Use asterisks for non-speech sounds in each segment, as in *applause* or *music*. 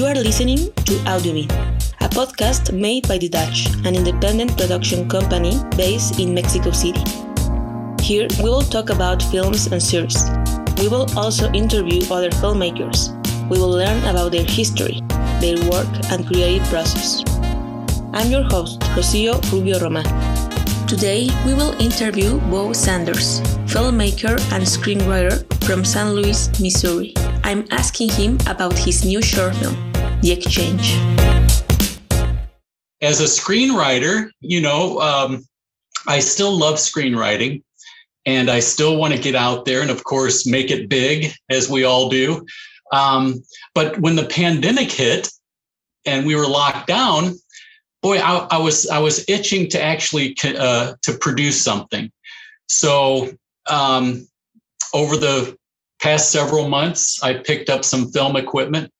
You are listening to Audiobeat, a podcast made by The Dutch, an independent production company based in Mexico City. Here, we will talk about films and series. We will also interview other filmmakers. We will learn about their history, their work, and creative process. I'm your host, Rocio Rubio Roma. Today, we will interview Bo Sanders, filmmaker and screenwriter from St. Louis, Missouri. I'm asking him about his new short film, The Exchange. As a screenwriter, you know, um, I still love screenwriting and I still want to get out there and, of course, make it big as we all do. Um, but when the pandemic hit and we were locked down, boy, I, I was I was itching to actually uh, to produce something. So um, over the past several months, I picked up some film equipment.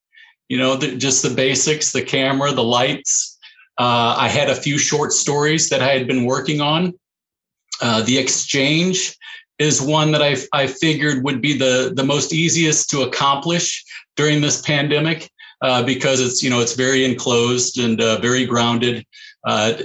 You know, the, just the basics, the camera, the lights. Uh, I had a few short stories that I had been working on. Uh, the exchange is one that I, I figured would be the, the most easiest to accomplish during this pandemic uh, because it's you know it's very enclosed and uh, very grounded. Uh,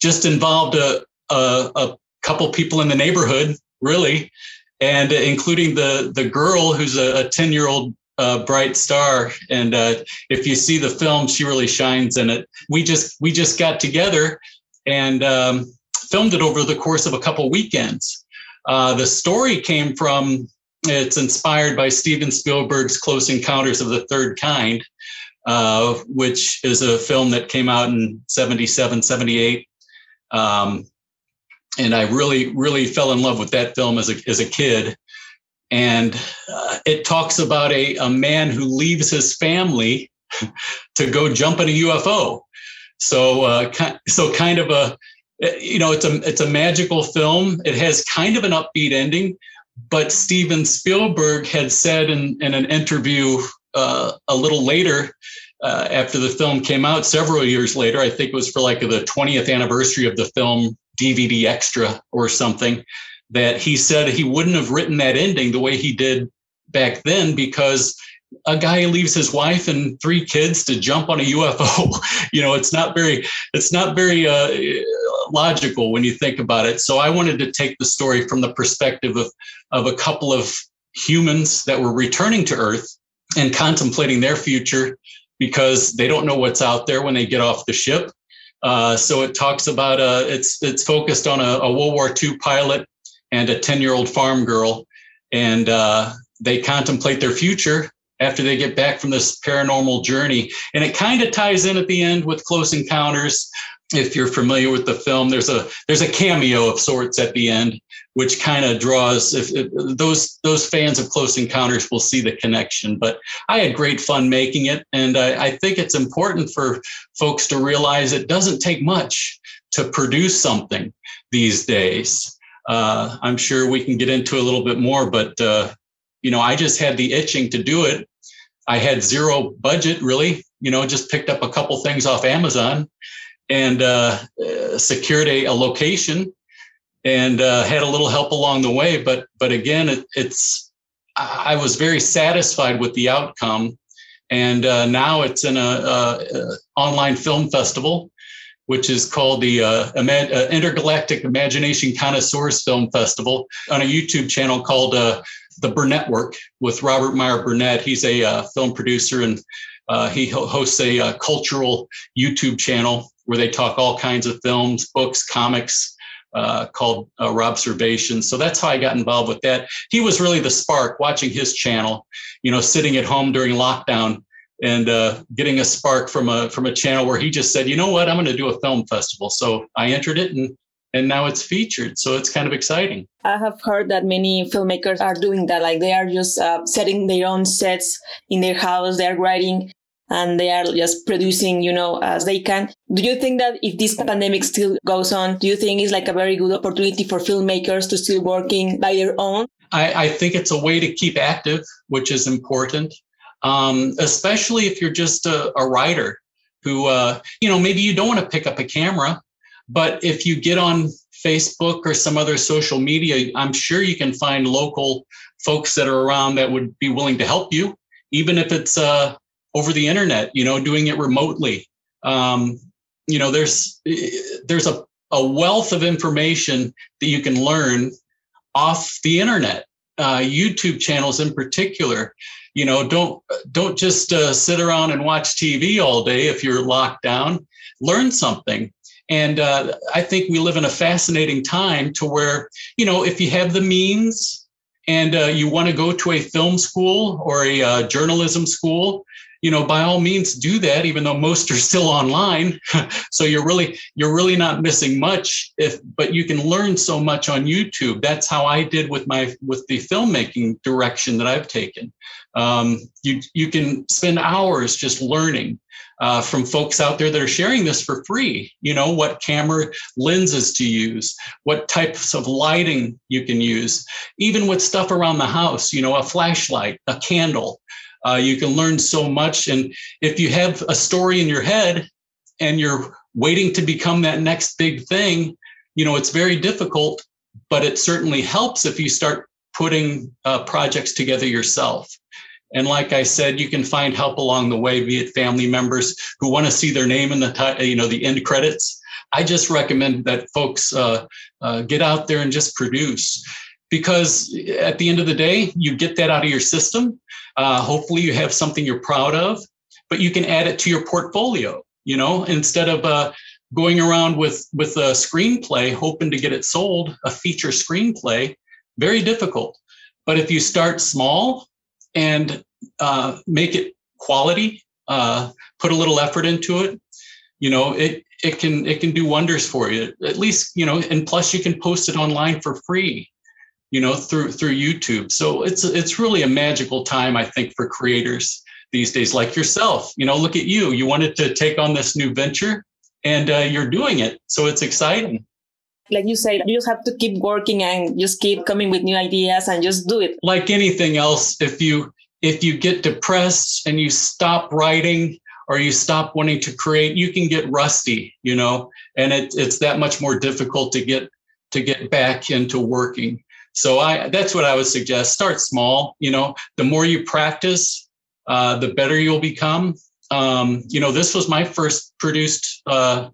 just involved a, a, a couple people in the neighborhood, really, and including the the girl who's a 10 year old uh, bright star. And uh, if you see the film, she really shines in it. We just we just got together and um, filmed it over the course of a couple weekends. Uh, the story came from it's inspired by Steven Spielberg's Close Encounters of the Third Kind, uh, which is a film that came out in 77, 78. Um, and I really, really fell in love with that film as a, as a kid. And uh, it talks about a, a man who leaves his family *laughs* to go jump in a UFO. So, uh, so kind of a, you know, it's a, it's a magical film. It has kind of an upbeat ending, but Steven Spielberg had said in, in an interview uh, a little later, uh, after the film came out, several years later, I think it was for like the 20th anniversary of the film DVD extra or something, that he said he wouldn't have written that ending the way he did back then because a guy leaves his wife and three kids to jump on a UFO. *laughs* you know, it's not very, it's not very uh, logical when you think about it. So I wanted to take the story from the perspective of, of a couple of humans that were returning to Earth and contemplating their future because they don't know what's out there when they get off the ship. Uh, so it talks about uh, it's it's focused on a, a, World War II pilot and a 10 year old farm girl, and uh, they contemplate their future after they get back from this paranormal journey. And it kind of ties in at the end with Close Encounters if you're familiar with the film, there's a there's a cameo of sorts at the end, which kind of draws. If, if, those those fans of Close Encounters will see the connection, but I had great fun making it, and I, I think it's important for folks to realize it doesn't take much to produce something these days. Uh, I'm sure we can get into a little bit more, but uh, you know, I just had the itching to do it. I had zero budget, really. You know, just picked up a couple things off Amazon and uh, secured a, a, location and uh, had a little help along the way. But but again, it, it's I was very satisfied with the outcome, and uh, now it's in a, a, a, online film festival, which is called the uh, uh, Intergalactic Imagination Connoisseurs Film Festival on a YouTube channel called uh, the Burnettwork with Robert Meyer Burnett. He's a film producer and uh, he hosts a, a, cultural YouTube channel where they talk all kinds of films, books, comics, uh, called uh, Robservation. So that's how I got involved with that. He was really the spark watching his channel, you know, sitting at home during lockdown and uh, getting a spark from a from a channel where he just said, you know what, I'm going to do a film festival. So I entered it and and now it's featured. So it's kind of exciting. I have heard that many filmmakers are doing that. Like they are just uh, setting their own sets in their house. They are writing and they are just producing, you know, as they can. Do you think that if this pandemic still goes on, do you think it's like a very good opportunity for filmmakers to still working by their own? I, I think it's a way to keep active, which is important, um, especially if you're just a, a writer who, uh, you know, maybe you don't want to pick up a camera, but if you get on Facebook or some other social media, I'm sure you can find local folks that are around that would be willing to help you, even if it's uh, over the internet, you know, doing it remotely. Um, you know, there's there's a, a wealth of information that you can learn off the internet. Uh, YouTube channels in particular, you know, don't don't just uh, sit around and watch TV all day if you're locked down. Learn something. And uh, I think we live in a fascinating time to where, you know, if you have the means and uh, you want to go to a film school or a uh, journalism school, you know by all means do that even though most are still online *laughs* so you're really you're really not missing much if but you can learn so much on youtube that's how i did with my with the filmmaking direction that i've taken um, you you can spend hours just learning uh, from folks out there that are sharing this for free. You know, what camera lenses to use, what types of lighting you can use, even with stuff around the house, you know, a flashlight, a candle. Uh, you can learn so much. And if you have a story in your head and you're waiting to become that next big thing, you know, it's very difficult, but it certainly helps if you start putting uh, projects together yourself. And like I said, you can find help along the way, be it family members who want to see their name in the you know the end credits. I just recommend that folks uh, uh, get out there and just produce, because at the end of the day, you get that out of your system, uh, hopefully, you have something you're proud of, but you can add it to your portfolio. You know, instead of uh, going around with with a screenplay hoping to get it sold, a feature screenplay, very difficult. But if you start small and uh, make it quality, uh, put a little effort into it, you know, it it can it can do wonders for you. At least you know, and plus you can post it online for free you know, through through YouTube. So it's it's really a magical time, I think, for creators these days, like yourself. You know, look at you. You wanted to take on this new venture, and uh, you're doing it. So it's exciting. Like you said, you just have to keep working and just keep coming with new ideas and just do it. Like anything else, if you if you get depressed and you stop writing or you stop wanting to create, you can get rusty, you know, and it, it's that much more difficult to get to get back into working. So I that's what I would suggest. Start small. You know, the more you practice, uh, the better you'll become. Um, you know, this was my first produced uh,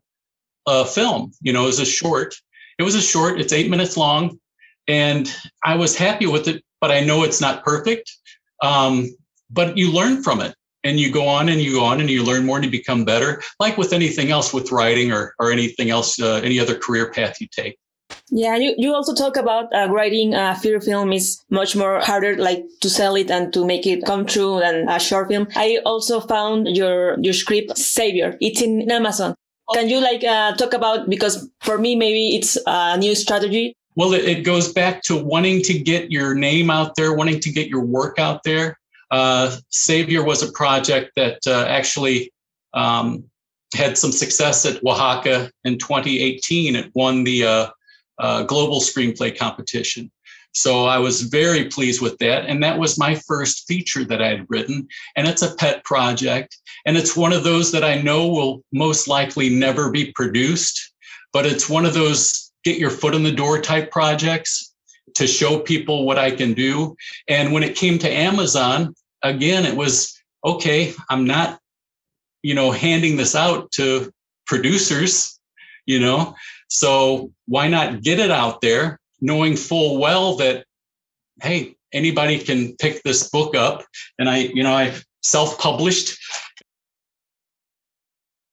uh, film. You know, it was a short. It was a short. It's eight minutes long, and I was happy with it. But I know it's not perfect. Um, but you learn from it, and you go on and you go on and you learn more and you become better. Like with anything else, with writing or or anything else, uh, any other career path you take. Yeah, you, you also talk about uh, writing a feature film is much more harder, like to sell it and to make it come true than a short film. I also found your your script Savior. It's in Amazon. Can you like uh, talk about because for me maybe it's a new strategy. Well, it, it goes back to wanting to get your name out there, wanting to get your work out there. Uh, Savior was a project that uh, actually um, had some success at Oaxaca in 2018. It won the uh, global screenplay competition. So I was very pleased with that. And that was my first feature that I had written. And it's a pet project. And it's one of those that I know will most likely never be produced. But it's one of those get your foot in the door type projects to show people what I can do. And when it came to Amazon, again, it was okay, I'm not, you know, handing this out to producers, you know, so why not get it out there, knowing full well that, hey, anybody can pick this book up. And I, you know, I self-published.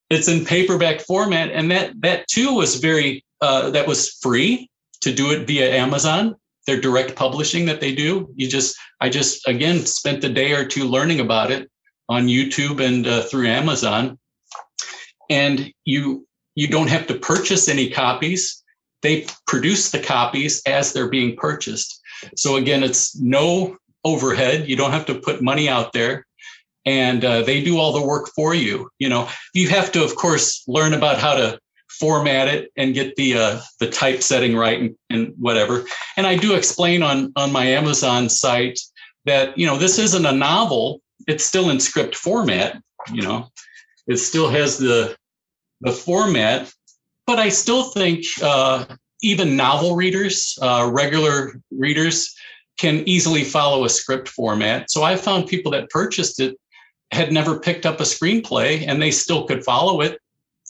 It's in paperback format, and that that too was very uh, that was free to do it via Amazon. Their direct publishing that they do. You just, I just again spent a day or two learning about it on YouTube and uh, through Amazon, and you you don't have to purchase any copies. They produce the copies as they're being purchased. So again, it's no overhead. You don't have to put money out there and uh, they do all the work for you. You know, you have to, of course, learn about how to format it and get the uh, the typesetting right and, and whatever. And I do explain on on my Amazon site that you know this isn't a novel; it's still in script format. You know, it still has the the format, but I still think uh, even novel readers, uh, regular readers, can easily follow a script format. So I found people that purchased it had never picked up a screenplay and they still could follow it.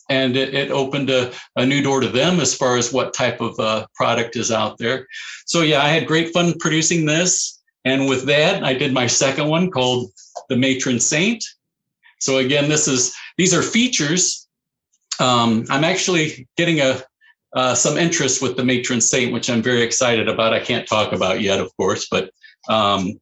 And it, it opened a, a, new door to them as far as what type of uh, product is out there. So yeah i had great fun producing this. And with that i did my second one called the matron saint. So again this is these are features um, i'm actually getting a uh, some interest with the matron saint which i'm very excited about i can't talk about yet of course but um,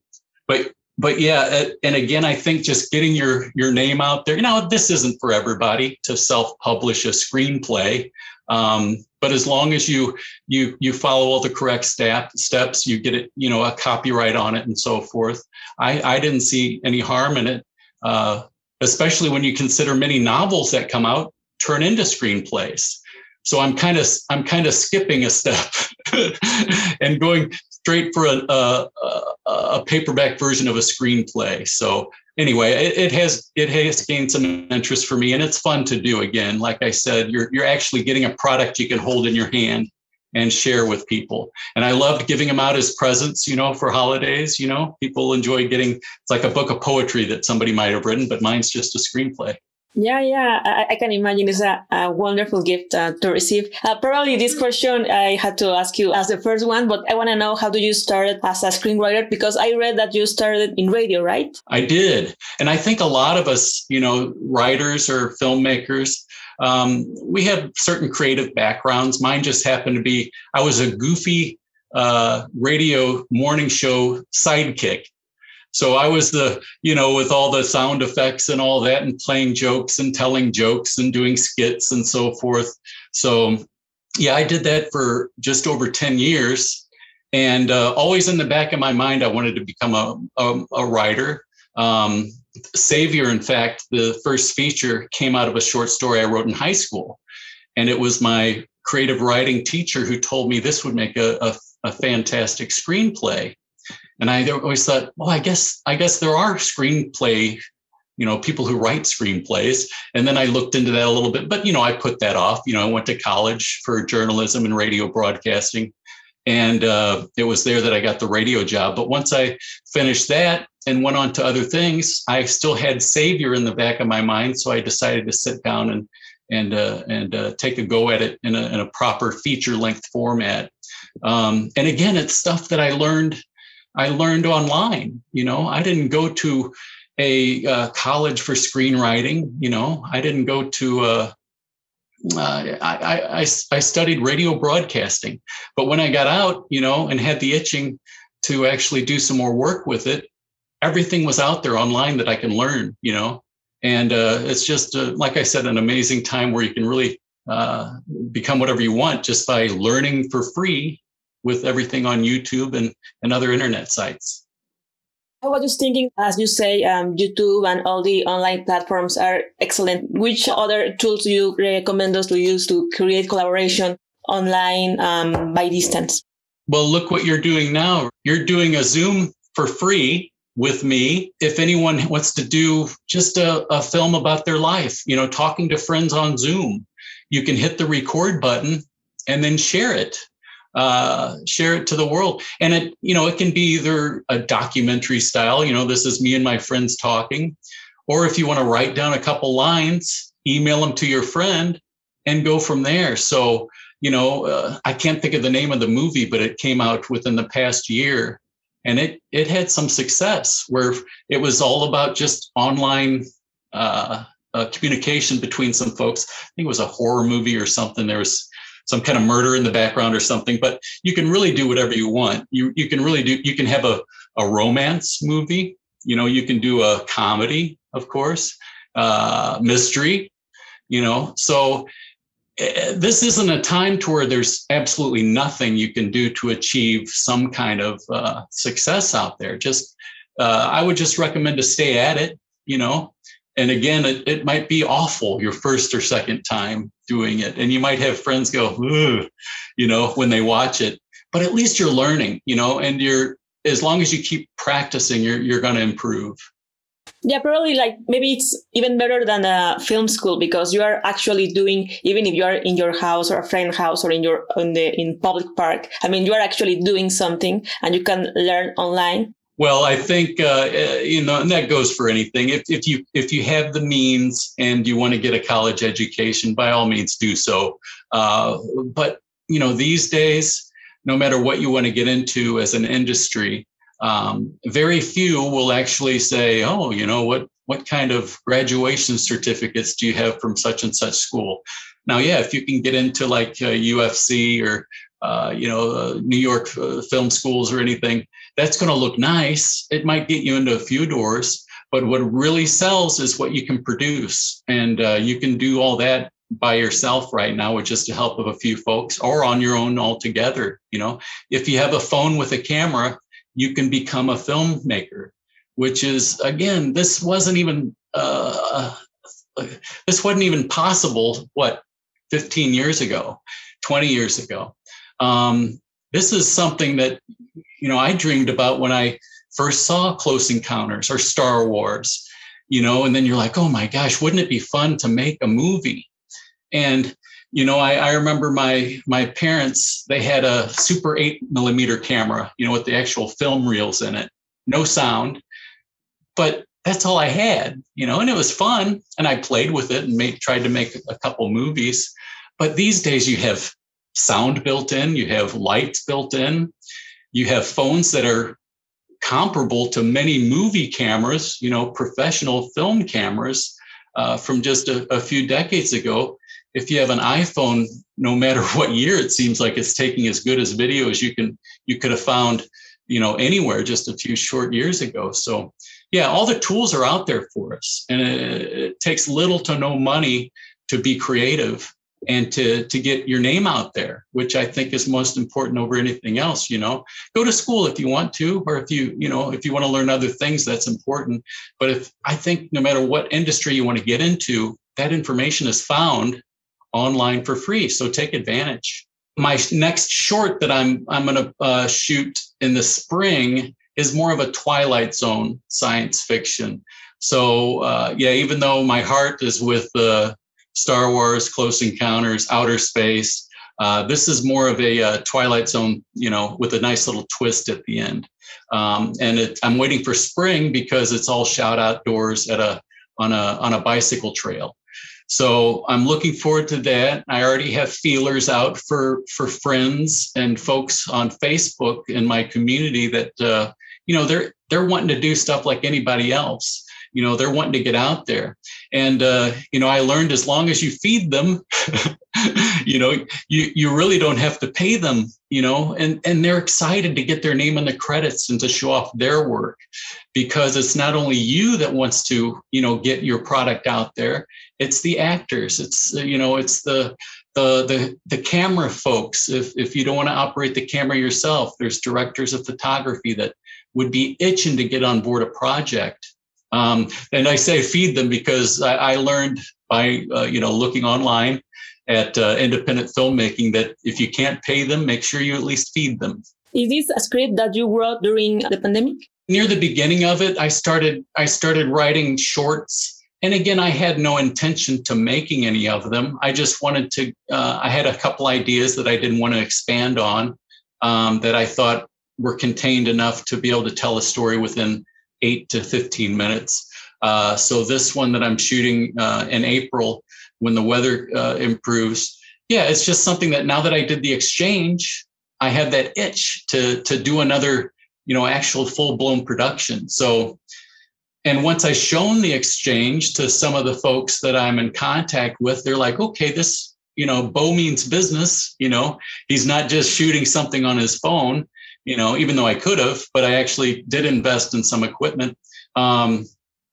but but yeah, and again, I think just getting your your name out there. You know, this isn't for everybody to self-publish a screenplay, um, but as long as you you you follow all the correct step steps, you get it, you know, a copyright on it and so forth. I I didn't see any harm in it, uh, especially when you consider many novels that come out turn into screenplays. So I'm kind of I'm kind of skipping a step *laughs* and going straight for a, a, a, paperback version of a screenplay. So anyway, it, it, has it has gained some interest for me, and it's fun to do. Again, like I said, you're you're actually getting a product you can hold in your hand and share with people. And I loved giving them out as presents, you know, for holidays. You know, people enjoy getting it's like a book of poetry that somebody might have written, but mine's just a screenplay. Yeah, yeah, I, I, can imagine it's a, a wonderful gift uh, to receive. Uh, probably this question I had to ask you as the first one, but I want to know how do you start as a screenwriter? Because I read that you started in radio, right? I did, and I think a lot of us, you know, writers or filmmakers, um, we have certain creative backgrounds. Mine just happened to be I was a goofy uh, radio morning show sidekick so I was the, you know, with all the sound effects and all that and playing jokes and telling jokes and doing skits and so forth. So yeah, I did that for just over 10 years. And uh, always in the back of my mind, I wanted to become a, a, a writer. Um, Savior, in fact, the first feature came out of a short story I wrote in high school. And it was my creative writing teacher who told me this would make a, a, a fantastic screenplay. And I always thought, well, I guess I guess there are screenplay, you know, people who write screenplays. And then I looked into that a little bit, but you know, I put that off. You know, I went to college for journalism and radio broadcasting, and uh, it was there that I got the radio job. But once I finished that and went on to other things, I still had Savior in the back of my mind. So I decided to sit down and and uh, and uh, take a go at it in a, in a proper feature length format. Um, and again, it's stuff that I learned I learned online. You know, I didn't go to a uh, college for screenwriting. You know, I didn't go to. Uh, uh, I, I, I studied radio broadcasting, but when I got out, you know, and had the itching to actually do some more work with it, everything was out there online that I can learn. You know, and uh, it's just uh, like I said, an amazing time where you can really uh, become whatever you want just by learning for free with everything on YouTube and, and other internet sites. I was just thinking, as you say, um, YouTube and all the online platforms are excellent. Which other tools do you recommend us to use to create collaboration online um, by distance? Well, look what you're doing now. You're doing a Zoom for free with me. If anyone wants to do just a, a film about their life, you know, talking to friends on Zoom, you can hit the record button and then share it uh, share it to the world. And it, you know, it can be either a documentary style, you know, this is me and my friends talking, or if you want to write down a couple lines, email them to your friend and go from there. So, you know, uh, I can't think of the name of the movie, but it came out within the past year and it, it had some success where it was all about just online, uh, uh, communication between some folks. I think it was a horror movie or something. There was some kind of murder in the background or something. But you can really do whatever you want. You you can really do. You can have a a romance movie. You know, you can do a comedy, of course, uh, mystery. You know, so uh, this isn't a time to where there's absolutely nothing you can do to achieve some kind of uh, success out there. Just uh, I would just recommend to stay at it. You know, and again, it, it might be awful your first or second time doing it. And you might have friends go, you know, when they watch it, but at least you're learning, you know, and you're, as long as you keep practicing, you're, you're going to improve. Yeah, probably like maybe it's even better than a film school because you are actually doing even if you are in your house or a friend house or in your in the in public park. I mean, you are actually doing something and you can learn online Well, I think uh, uh, you know, and that goes for anything. If if you if you have the means and you want to get a college education, by all means do so. Uh, but you know, these days, no matter what you want to get into as an industry, um, very few will actually say, "Oh, you know what? What kind of graduation certificates do you have from such and such school?" Now, yeah, if you can get into like uh, USC or uh, you know uh, New York uh, film schools or anything that's going to look nice. It might get you into a few doors, but what really sells is what you can produce. And uh, you can do all that by yourself right now with just the help of a few folks or on your own altogether. You know, if you have a phone with a camera, you can become a filmmaker, which is, again, this wasn't even, uh, this wasn't even possible, what, 15 years ago, 20 years ago. Um, this is something that you know, I dreamed about when I first saw Close Encounters or Star Wars, you know, and then you're like, oh my gosh, wouldn't it be fun to make a movie? And you know, I, I remember my my parents, they had a super eight millimeter camera, you know, with the actual film reels in it, no sound. But that's all I had, you know, and it was fun. And I played with it and made, tried to make a couple movies. But these days you have sound built in, you have lights built in, you have phones that are comparable to many movie cameras, you know, professional film cameras uh, from just a, a, few decades ago. If you have an iPhone, no matter *laughs* what year, it seems like it's taking as good as video as you can you could have found, you know, anywhere just a few short years ago. So, yeah, all the tools are out there for us, and it, it takes little to no money to be creative and to to get your name out there which i think is most important over anything else you know? Go to school if you want to or if you you know if you want to learn other things that's important. But if i think no matter what industry you want to get into that information is found online for free. So take advantage. My next short that i'm i'm going to uh, shoot in the spring is more of a twilight zone science fiction. So uh, yeah even though my heart is with the Star Wars, Close Encounters, Outer Space. Uh, this is more of a uh, Twilight Zone, you know, with a nice little twist at the end. Um, and it, I'm waiting for spring because it's all shot outdoors at a on a on a bicycle trail. So I'm looking forward to that. I already have feelers out for for friends and folks on Facebook in my community that uh, you know they're they're wanting to do stuff like anybody else you know they're wanting to get out there. And uh, you know i learned as long as you feed them *laughs* you know you you really don't have to pay them you know and and they're excited to get their name in the credits and to show off their work. Because it's not only you that wants to you know get your product out there it's the actors it's you know it's the the the the camera folks. If if you don't want to operate the camera yourself there's directors of photography that would be itching to get on board a project um, and I say feed them because I, I learned by uh, you know looking online at uh, independent filmmaking that if you can't pay them, make sure you at least feed them. Is this a script that you wrote during the pandemic? Near the beginning of it, I started I started writing shorts, and again, I had no intention to making any of them. I just wanted to. Uh, I had a couple ideas that I didn't want to expand on, um, that I thought were contained enough to be able to tell a story within eight to 15 minutes. Uh, so this one that I'm shooting uh, in April, when the weather uh, improves, yeah, it's just something that now that I did the exchange, I had that itch to to do another, you know, actual full blown production. So, and once I shown the exchange to some of the folks that I'm in contact with, they're like, okay, this, you know, Bo means business. You know, he's not just shooting something on his phone you know, even though I could have, but I actually did invest in some equipment. Um,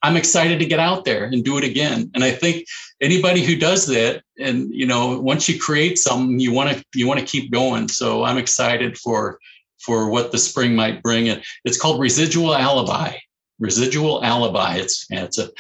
I'm excited to get out there and do it again. And I think anybody who does that, and you know, once you create something, you want to you want to keep going. So I'm excited for for what the spring might bring. And it's called Residual Alibi. Residual Alibi. It's it's a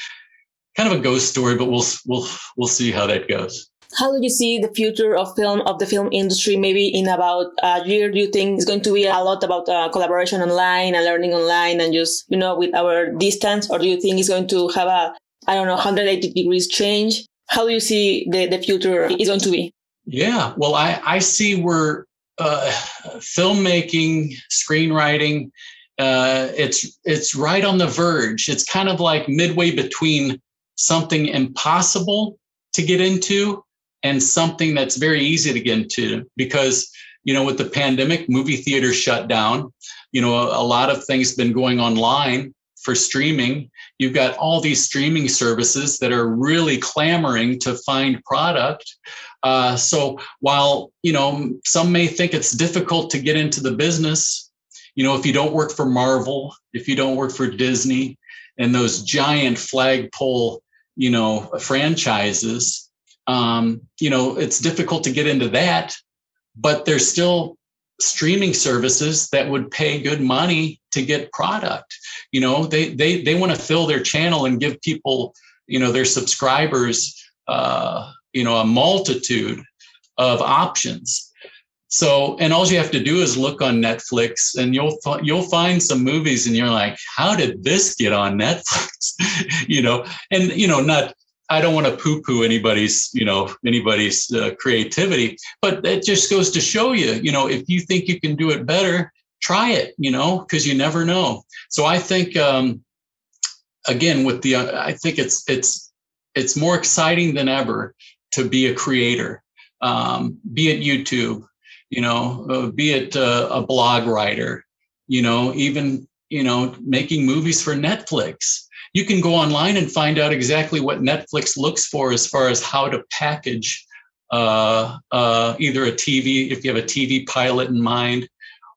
kind of a ghost story, but we'll we'll we'll see how that goes. How do you see the future of film of the film industry? Maybe in about a year, do you think it's going to be a lot about uh, collaboration online and learning online and just you know with our distance, or do you think it's going to have a I don't know 180 degrees change? How do you see the the future is going to be? Yeah, well, I I see where uh, filmmaking, screenwriting, uh, it's it's right on the verge. It's kind of like midway between something impossible to get into and something that's very easy to get into because you know with the pandemic movie theaters shut down. You know a, a lot of things been going online for streaming. You've got all these streaming services that are really clamoring to find product. Uh, so while you know some may think it's difficult to get into the business you know if you don't work for marvel if you don't work for disney and those giant flagpole you know franchises um, you know it's difficult to get into that but there's still streaming services that would pay good money to get product. You know they they they want to fill their channel and give people you know their subscribers uh, you know a multitude of options. So and all you have to do is look on netflix and you'll you'll find some movies and you're like how did this get on netflix? *laughs* You know and you know not I don't want to poo-poo anybody's, you know, anybody's uh, creativity, but it just goes to show you, you know, if you think you can do it better, try it, you know, because you never know. So I think, um, again, with the, uh, I think it's it's it's more exciting than ever to be a creator, um, be it YouTube, you know, uh, be it uh, a blog writer, you know, even you know, making movies for Netflix you can go online and find out exactly what Netflix looks for as far as how to package uh, uh, either a TV, if you have a TV pilot in mind,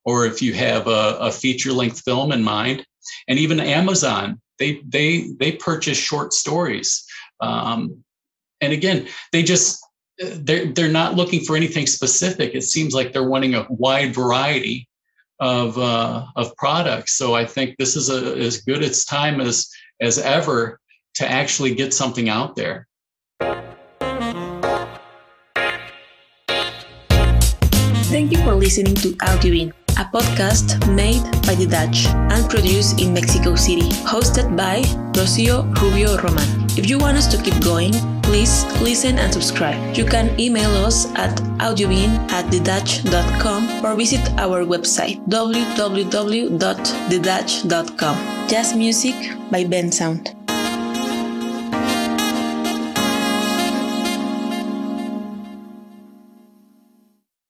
or if you have a, a feature length film in mind. And even Amazon, they they they purchase short stories. Um, and again, they just they're they're not looking for anything specific. It seems like they're wanting a wide variety of uh, of products. So I think this is a, as good its time as as ever to actually get something out there. Thank you for listening to Audiobin, a podcast made by the Dutch and produced in Mexico City, hosted by Rocio Rubio Roman. If you want us to keep going, please listen and subscribe. You can email us at audiobin at thedutch.com or visit our website www.thedutch.com. Jazz music by Bensound.